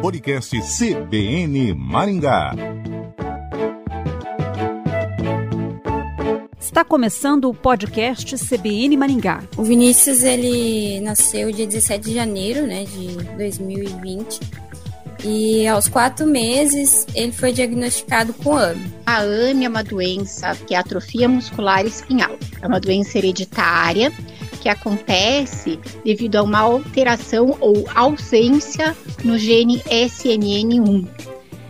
Podcast CBN Maringá. Está começando o podcast CBN Maringá. O Vinícius ele nasceu dia 17 de janeiro, né, de 2020. E aos quatro meses ele foi diagnosticado com AME. A AME é uma doença que é atrofia muscular espinhal. É uma doença hereditária que acontece devido a uma alteração ou ausência no gene SNN1.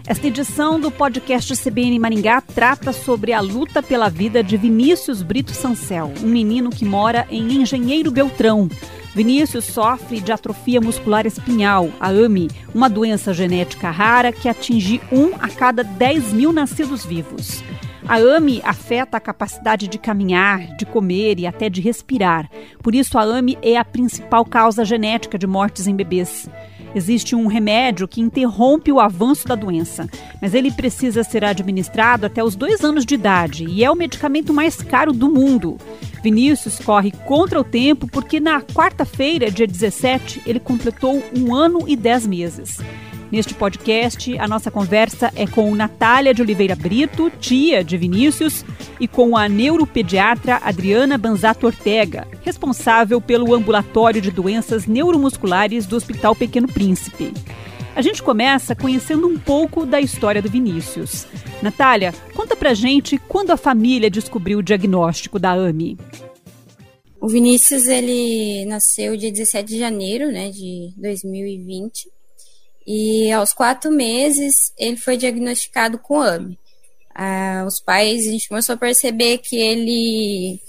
Esta edição do podcast CBN Maringá trata sobre a luta pela vida de Vinícius Brito Sancel, um menino que mora em Engenheiro Beltrão. Vinícius sofre de atrofia muscular espinhal, a AMI, uma doença genética rara que atinge um a cada 10 mil nascidos vivos. A AMI afeta a capacidade de caminhar, de comer e até de respirar. Por isso, a AMI é a principal causa genética de mortes em bebês. Existe um remédio que interrompe o avanço da doença, mas ele precisa ser administrado até os dois anos de idade e é o medicamento mais caro do mundo. Vinícius corre contra o tempo porque na quarta-feira, dia 17, ele completou um ano e dez meses. Neste podcast, a nossa conversa é com Natália de Oliveira Brito, tia de Vinícius, e com a neuropediatra Adriana Banzato Ortega, responsável pelo ambulatório de doenças neuromusculares do Hospital Pequeno Príncipe. A gente começa conhecendo um pouco da história do Vinícius. Natália, conta pra gente quando a família descobriu o diagnóstico da AMI. O Vinícius, ele nasceu dia 17 de janeiro, né, de 2020. E aos quatro meses ele foi diagnosticado com AME. Ah, os pais, a gente começou a perceber que ele.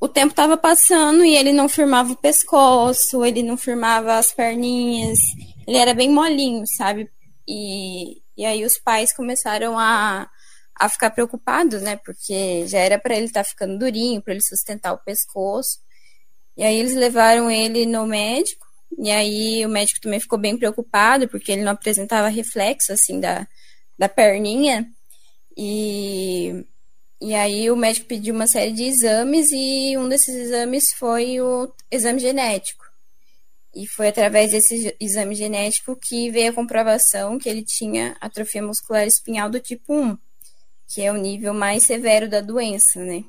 O tempo estava passando e ele não firmava o pescoço, ele não firmava as perninhas, ele era bem molinho, sabe? E, e aí os pais começaram a, a ficar preocupados, né? Porque já era para ele estar tá ficando durinho, para ele sustentar o pescoço. E aí eles levaram ele no médico e aí o médico também ficou bem preocupado, porque ele não apresentava reflexo, assim, da, da perninha. E, e aí o médico pediu uma série de exames e um desses exames foi o exame genético. E foi através desse exame genético que veio a comprovação que ele tinha atrofia muscular espinhal do tipo 1, que é o nível mais severo da doença, né?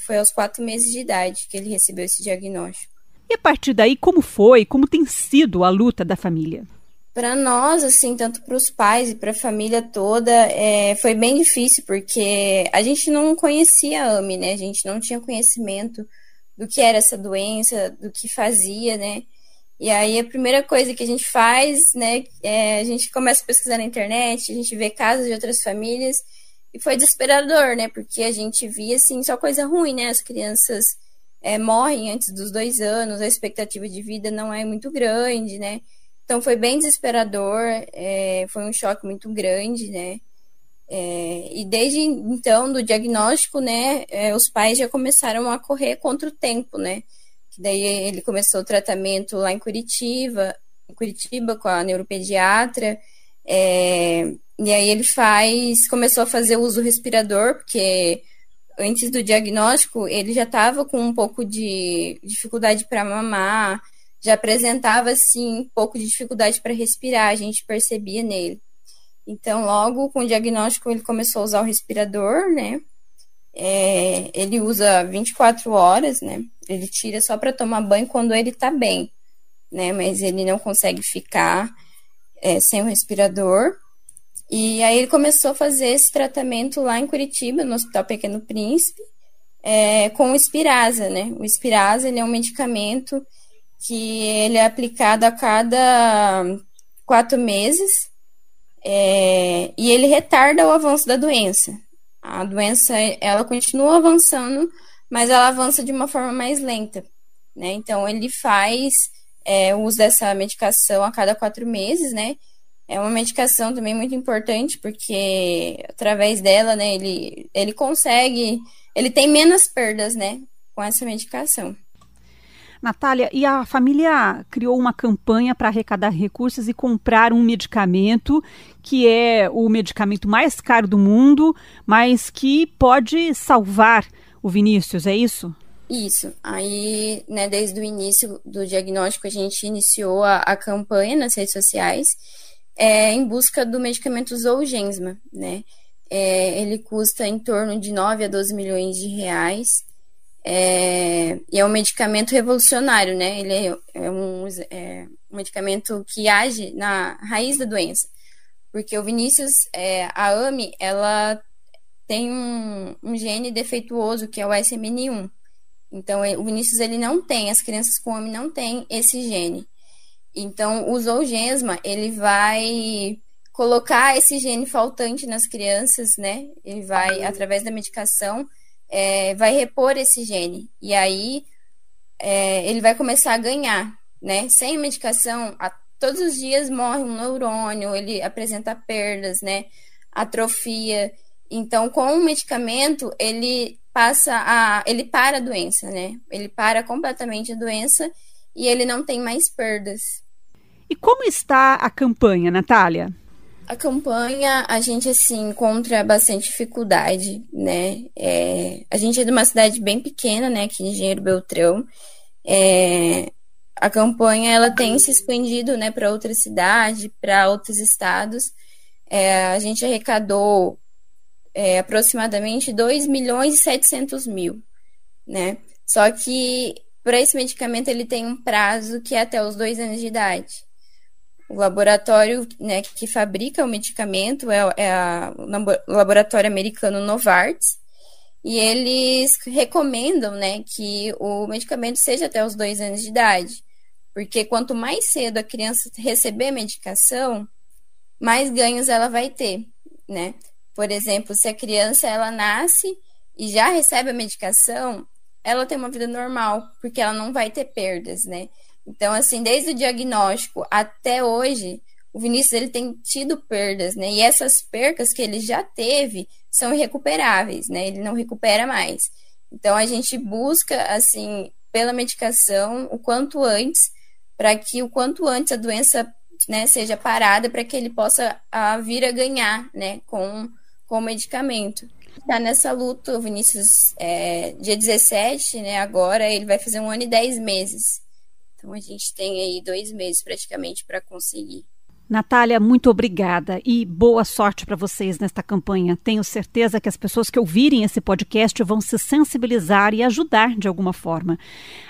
Foi aos quatro meses de idade que ele recebeu esse diagnóstico. E a partir daí, como foi, como tem sido a luta da família? Para nós, assim, tanto para os pais e para a família toda, é, foi bem difícil, porque a gente não conhecia a AMI, né? A gente não tinha conhecimento do que era essa doença, do que fazia, né? E aí a primeira coisa que a gente faz, né, é a gente começa a pesquisar na internet, a gente vê casos de outras famílias, e foi desesperador, né? Porque a gente via, assim, só coisa ruim, né? As crianças é, morrem antes dos dois anos, a expectativa de vida não é muito grande, né? Então foi bem desesperador, é, foi um choque muito grande, né? É, e desde então, do diagnóstico, né, é, os pais já começaram a correr contra o tempo, né? Que daí ele começou o tratamento lá em Curitiba, em Curitiba com a neuropediatra, é, e aí ele faz, começou a fazer uso respirador, porque antes do diagnóstico, ele já estava com um pouco de dificuldade para mamar, já apresentava assim um pouco de dificuldade para respirar, a gente percebia nele. Então, logo com o diagnóstico, ele começou a usar o respirador, né? É, ele usa 24 horas, né? Ele tira só para tomar banho quando ele tá bem, né? Mas ele não consegue ficar é, sem o respirador. E aí ele começou a fazer esse tratamento lá em Curitiba, no Hospital Pequeno Príncipe, é, com o Espirasa, né? O Espirasa, ele é um medicamento que ele é aplicado a cada quatro meses é, e ele retarda o avanço da doença. A doença, ela continua avançando, mas ela avança de uma forma mais lenta, né? Então, ele faz é, uso dessa medicação a cada quatro meses, né? É uma medicação também muito importante, porque através dela, né, ele, ele consegue, ele tem menos perdas, né, com essa medicação. Natália, e a família criou uma campanha para arrecadar recursos e comprar um medicamento que é o medicamento mais caro do mundo, mas que pode salvar o Vinícius, é isso? Isso. Aí, né, desde o início do diagnóstico, a gente iniciou a, a campanha nas redes sociais é, em busca do medicamento Zolgensma, né? É, ele custa em torno de 9 a 12 milhões de reais. É, e é um medicamento revolucionário, né? Ele é, é um, é, um medicamento que age na raiz da doença. Porque o Vinícius, é, a AMI, ela tem um, um, gene defeituoso, que é o SMN1. Então, o Vinícius, ele não tem, as crianças com AMI não têm esse gene. Então, o Zolgensma, ele vai colocar esse gene faltante nas crianças, né? Ele vai, através da medicação, é, vai repor esse gene. E aí, é, ele vai começar a ganhar, né? Sem medicação, a, todos os dias morre um neurônio, ele apresenta perdas, né? Atrofia. Então, com o medicamento, ele passa a. ele para a doença, né? Ele para completamente a doença e ele não tem mais perdas. E como está a campanha, Natália? A campanha, a gente, assim, encontra bastante dificuldade, né? É, a gente é de uma cidade bem pequena, né, aqui em Engenheiro Beltrão. É, a campanha, ela tem se expandido, né, para outras cidades, para outros estados. É, a gente arrecadou é, aproximadamente 2 milhões e 700 mil, né? Só que para esse medicamento ele tem um prazo que é até os dois anos de idade. O laboratório né, que fabrica o medicamento é, é a, o laboratório americano Novartis, e eles recomendam né, que o medicamento seja até os dois anos de idade, porque quanto mais cedo a criança receber a medicação, mais ganhos ela vai ter, né? Por exemplo, se a criança ela nasce e já recebe a medicação, ela tem uma vida normal, porque ela não vai ter perdas, né? Então, assim, desde o diagnóstico até hoje, o Vinícius ele tem tido perdas, né? E essas percas que ele já teve são irrecuperáveis, né? Ele não recupera mais. Então, a gente busca, assim, pela medicação o quanto antes, para que o quanto antes a doença né, seja parada, para que ele possa a, vir a ganhar, né, com, com o medicamento. Está nessa luta, o Vinícius, é, dia 17, né, agora, ele vai fazer um ano e dez meses. Então a gente tem aí dois meses praticamente para conseguir. Natália, muito obrigada e boa sorte para vocês nesta campanha. Tenho certeza que as pessoas que ouvirem esse podcast vão se sensibilizar e ajudar de alguma forma.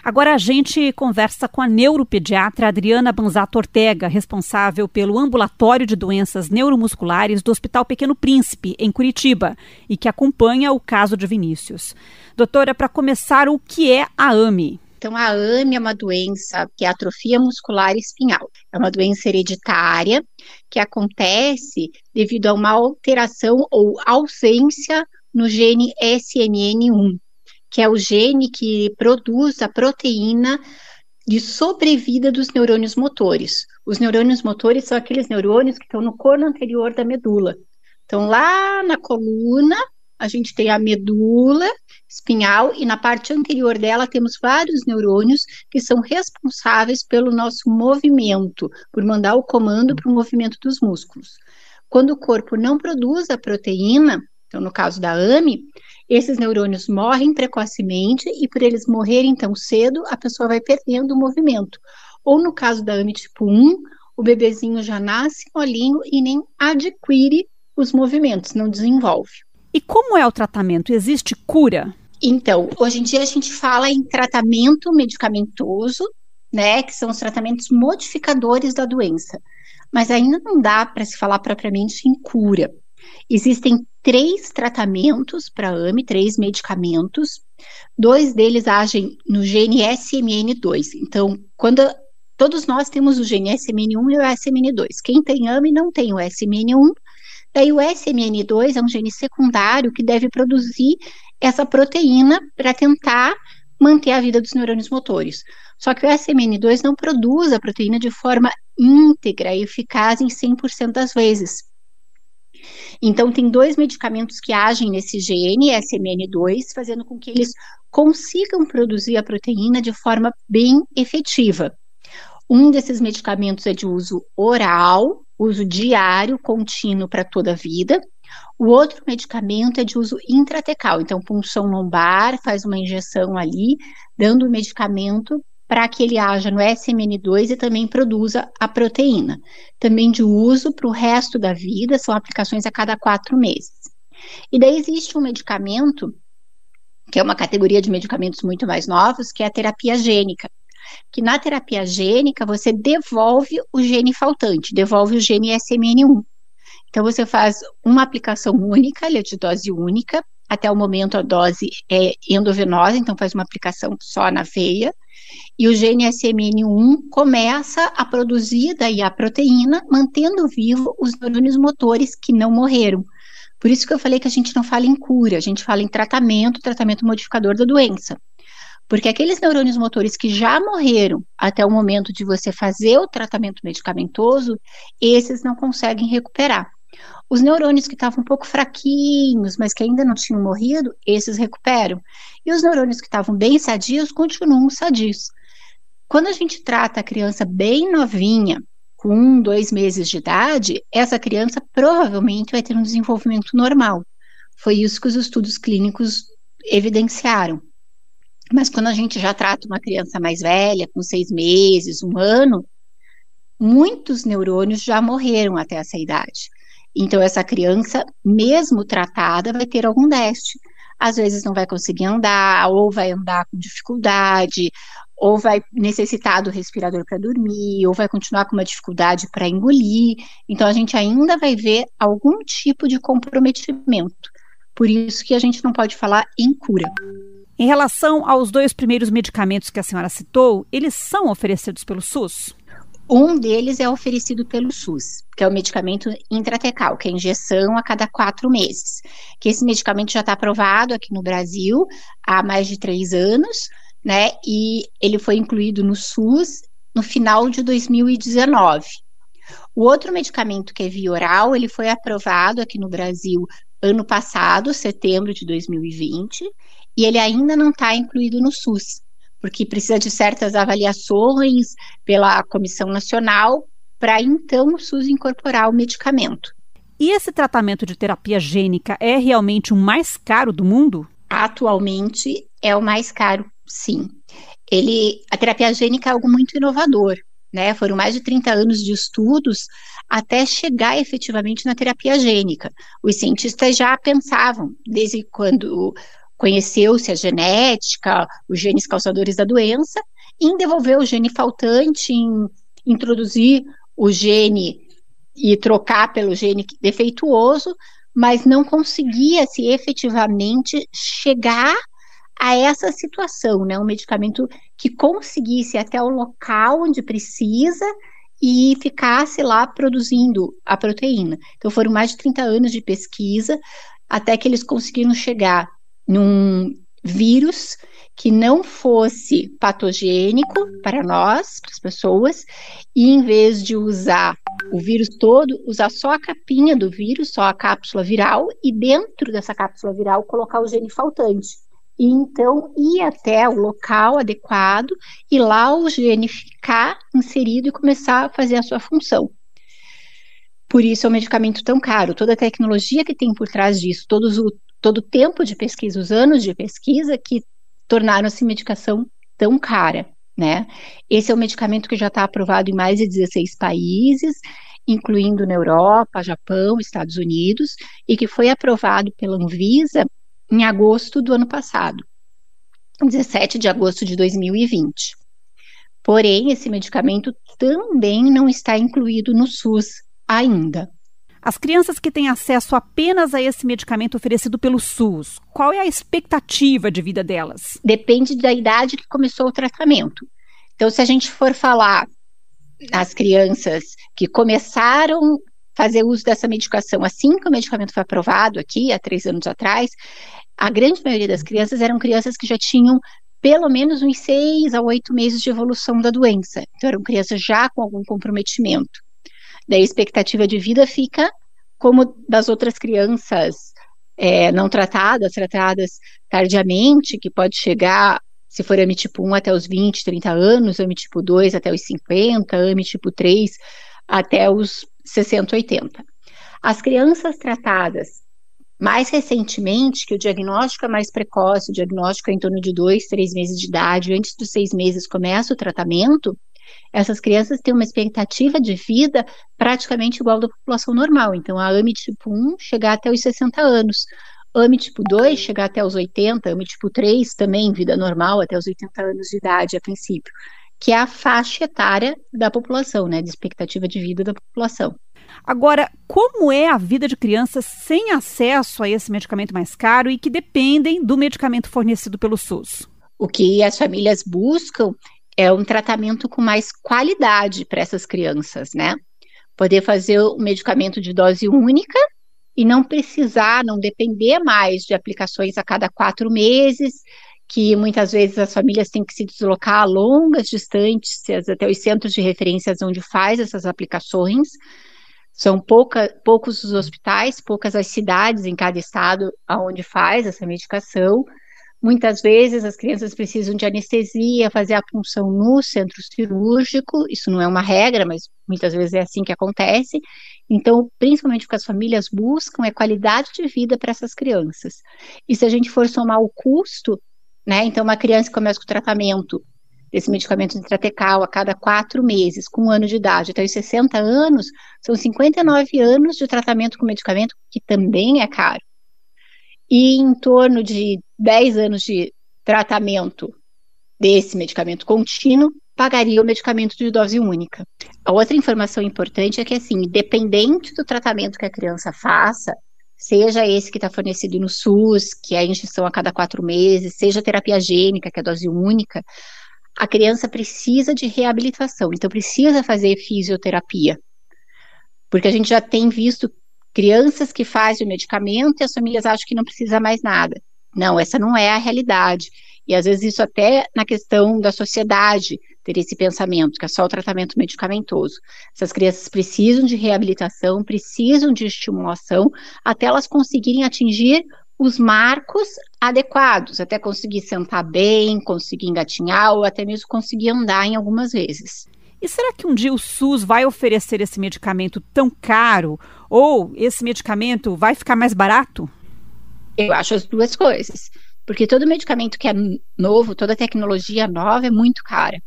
Agora a gente conversa com a neuropediatra Adriana Banzato Ortega, responsável pelo ambulatório de doenças neuromusculares do Hospital Pequeno Príncipe, em Curitiba, e que acompanha o caso de Vinícius. Doutora, para começar, o que é a AMI? Então, a AME é uma doença que é atrofia muscular espinhal. É uma doença hereditária que acontece devido a uma alteração ou ausência no gene SMN1, que é o gene que produz a proteína de sobrevida dos neurônios motores. Os neurônios motores são aqueles neurônios que estão no corno anterior da medula. Então, lá na coluna, a gente tem a medula espinhal e na parte anterior dela temos vários neurônios que são responsáveis pelo nosso movimento, por mandar o comando para o movimento dos músculos. Quando o corpo não produz a proteína, então no caso da AMI, esses neurônios morrem precocemente e por eles morrerem tão cedo, a pessoa vai perdendo o movimento. Ou no caso da AMI tipo 1, o bebezinho já nasce molinho e nem adquire os movimentos, não desenvolve. E como é o tratamento? Existe cura? Então, hoje em dia a gente fala em tratamento medicamentoso, né, que são os tratamentos modificadores da doença. Mas ainda não dá para se falar propriamente em cura. Existem três tratamentos para AME, três medicamentos. Dois deles agem no gene SMN2. Então, quando todos nós temos o gene SMN1 e o SMN2. Quem tem AME não tem o SMN1 Daí o SMN2 é um gene secundário que deve produzir essa proteína para tentar manter a vida dos neurônios motores. Só que o SMN2 não produz a proteína de forma íntegra e eficaz em 100% das vezes. Então, tem dois medicamentos que agem nesse gene, SMN2, fazendo com que eles consigam produzir a proteína de forma bem efetiva. Um desses medicamentos é de uso oral, uso diário, contínuo para toda a vida. O outro medicamento é de uso intratecal, então punção lombar, faz uma injeção ali, dando o medicamento para que ele haja no SMN2 e também produza a proteína. Também de uso para o resto da vida, são aplicações a cada quatro meses. E daí existe um medicamento, que é uma categoria de medicamentos muito mais novos, que é a terapia gênica. Que na terapia gênica você devolve o gene faltante, devolve o gene SMN1. Então você faz uma aplicação única, ele é de dose única, até o momento a dose é endovenosa, então faz uma aplicação só na veia, e o gene SMN1 começa a produzir daí a proteína, mantendo vivo os neurônios motores que não morreram. Por isso que eu falei que a gente não fala em cura, a gente fala em tratamento, tratamento modificador da doença. Porque aqueles neurônios motores que já morreram até o momento de você fazer o tratamento medicamentoso, esses não conseguem recuperar. Os neurônios que estavam um pouco fraquinhos, mas que ainda não tinham morrido, esses recuperam. E os neurônios que estavam bem sadios continuam sadios. Quando a gente trata a criança bem novinha, com um, dois meses de idade, essa criança provavelmente vai ter um desenvolvimento normal. Foi isso que os estudos clínicos evidenciaram. Mas quando a gente já trata uma criança mais velha, com seis meses, um ano, muitos neurônios já morreram até essa idade. Então, essa criança, mesmo tratada, vai ter algum déficit. Às vezes não vai conseguir andar, ou vai andar com dificuldade, ou vai necessitar do respirador para dormir, ou vai continuar com uma dificuldade para engolir. Então, a gente ainda vai ver algum tipo de comprometimento. Por isso que a gente não pode falar em cura. Em relação aos dois primeiros medicamentos que a senhora citou, eles são oferecidos pelo SUS? Um deles é oferecido pelo SUS, que é o medicamento intratecal, que é injeção a cada quatro meses. Que esse medicamento já está aprovado aqui no Brasil há mais de três anos, né? E ele foi incluído no SUS no final de 2019. O outro medicamento, que é via oral, ele foi aprovado aqui no Brasil ano passado, setembro de 2020, e ele ainda não está incluído no SUS porque precisa de certas avaliações pela Comissão Nacional para então o SUS incorporar o medicamento. E esse tratamento de terapia gênica é realmente o mais caro do mundo? Atualmente é o mais caro, sim. Ele, a terapia gênica é algo muito inovador, né? Foram mais de 30 anos de estudos até chegar efetivamente na terapia gênica. Os cientistas já pensavam, desde quando Conheceu-se a genética, os genes causadores da doença, em devolver o gene faltante, em introduzir o gene e trocar pelo gene defeituoso, mas não conseguia-se efetivamente chegar a essa situação, né? Um medicamento que conseguisse até o local onde precisa e ficasse lá produzindo a proteína. Então foram mais de 30 anos de pesquisa até que eles conseguiram chegar num vírus que não fosse patogênico para nós, para as pessoas, e em vez de usar o vírus todo, usar só a capinha do vírus, só a cápsula viral, e dentro dessa cápsula viral colocar o gene faltante. E então ir até o local adequado e lá o gene ficar inserido e começar a fazer a sua função. Por isso é um medicamento tão caro. Toda a tecnologia que tem por trás disso, todos todo o tempo de pesquisa, os anos de pesquisa que tornaram essa medicação tão cara, né? Esse é um medicamento que já está aprovado em mais de 16 países, incluindo na Europa, Japão, Estados Unidos, e que foi aprovado pela Anvisa em agosto do ano passado, 17 de agosto de 2020. Porém, esse medicamento também não está incluído no SUS ainda. As crianças que têm acesso apenas a esse medicamento oferecido pelo SUS, qual é a expectativa de vida delas? Depende da idade que começou o tratamento. Então, se a gente for falar as crianças que começaram a fazer uso dessa medicação assim que o medicamento foi aprovado aqui, há três anos atrás, a grande maioria das crianças eram crianças que já tinham pelo menos uns seis a oito meses de evolução da doença. Então, eram crianças já com algum comprometimento. Daí a expectativa de vida fica como das outras crianças é, não tratadas, tratadas tardiamente, que pode chegar, se for AMI tipo 1 até os 20, 30 anos, AMI tipo 2 até os 50, AMI tipo 3 até os 60, 80. As crianças tratadas mais recentemente, que o diagnóstico é mais precoce, o diagnóstico é em torno de dois, três meses de idade, antes dos seis meses começa o tratamento, essas crianças têm uma expectativa de vida praticamente igual da população normal. Então, a AMI tipo 1 chegar até os 60 anos, AMI tipo 2 chegar até os 80, AMI tipo 3 também, vida normal, até os 80 anos de idade a princípio, que é a faixa etária da população, né, de expectativa de vida da população. Agora, como é a vida de crianças sem acesso a esse medicamento mais caro e que dependem do medicamento fornecido pelo SUS? O que as famílias buscam é um tratamento com mais qualidade para essas crianças, né? Poder fazer o medicamento de dose única e não precisar, não depender mais de aplicações a cada quatro meses, que muitas vezes as famílias têm que se deslocar a longas distâncias até os centros de referências onde faz essas aplicações. São pouca, poucos os hospitais, poucas as cidades em cada estado onde faz essa medicação. Muitas vezes as crianças precisam de anestesia, fazer a punção no centro cirúrgico. Isso não é uma regra, mas muitas vezes é assim que acontece. Então, principalmente o que as famílias buscam é qualidade de vida para essas crianças. E se a gente for somar o custo, né? Então, uma criança que começa com o tratamento desse medicamento intratecal a cada quatro meses, com um ano de idade até os 60 anos, são 59 anos de tratamento com medicamento, que também é caro. E em torno de 10 anos de tratamento desse medicamento contínuo, pagaria o medicamento de dose única. A outra informação importante é que, assim, independente do tratamento que a criança faça, seja esse que está fornecido no SUS, que é a injeção a cada quatro meses, seja terapia gênica, que é a dose única, a criança precisa de reabilitação, então precisa fazer fisioterapia. Porque a gente já tem visto crianças que fazem o medicamento e as famílias acham que não precisa mais nada. Não, essa não é a realidade. E às vezes isso até na questão da sociedade ter esse pensamento, que é só o tratamento medicamentoso. Essas crianças precisam de reabilitação, precisam de estimulação, até elas conseguirem atingir os marcos adequados, até conseguir sentar bem, conseguir engatinhar ou até mesmo conseguir andar em algumas vezes. E será que um dia o SUS vai oferecer esse medicamento tão caro? Ou esse medicamento vai ficar mais barato? Eu acho as duas coisas. Porque todo medicamento que é novo, toda tecnologia nova é muito cara.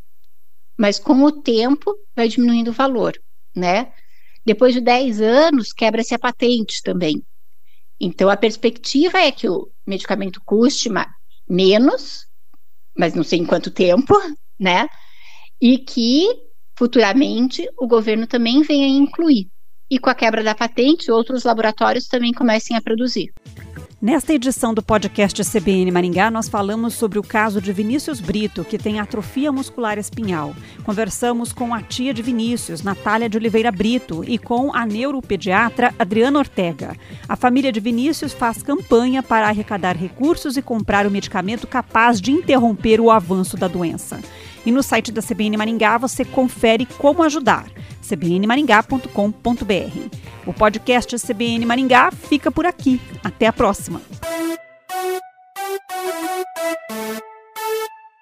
Mas com o tempo vai diminuindo o valor, né? Depois de 10 anos, quebra-se a patente também. Então, a perspectiva é que o medicamento custe menos, mas não sei em quanto tempo, né? E que futuramente o governo também venha incluir. E com a quebra da patente, outros laboratórios também comecem a produzir. Nesta edição do podcast CBN Maringá, nós falamos sobre o caso de Vinícius Brito, que tem atrofia muscular espinhal. Conversamos com a tia de Vinícius, Natália de Oliveira Brito, e com a neuropediatra Adriana Ortega. A família de Vinícius faz campanha para arrecadar recursos e comprar o medicamento capaz de interromper o avanço da doença. E no site da CBN Maringá você confere como ajudar. cbnmaringá.com.br. O podcast CBN Maringá fica por aqui. Até a próxima.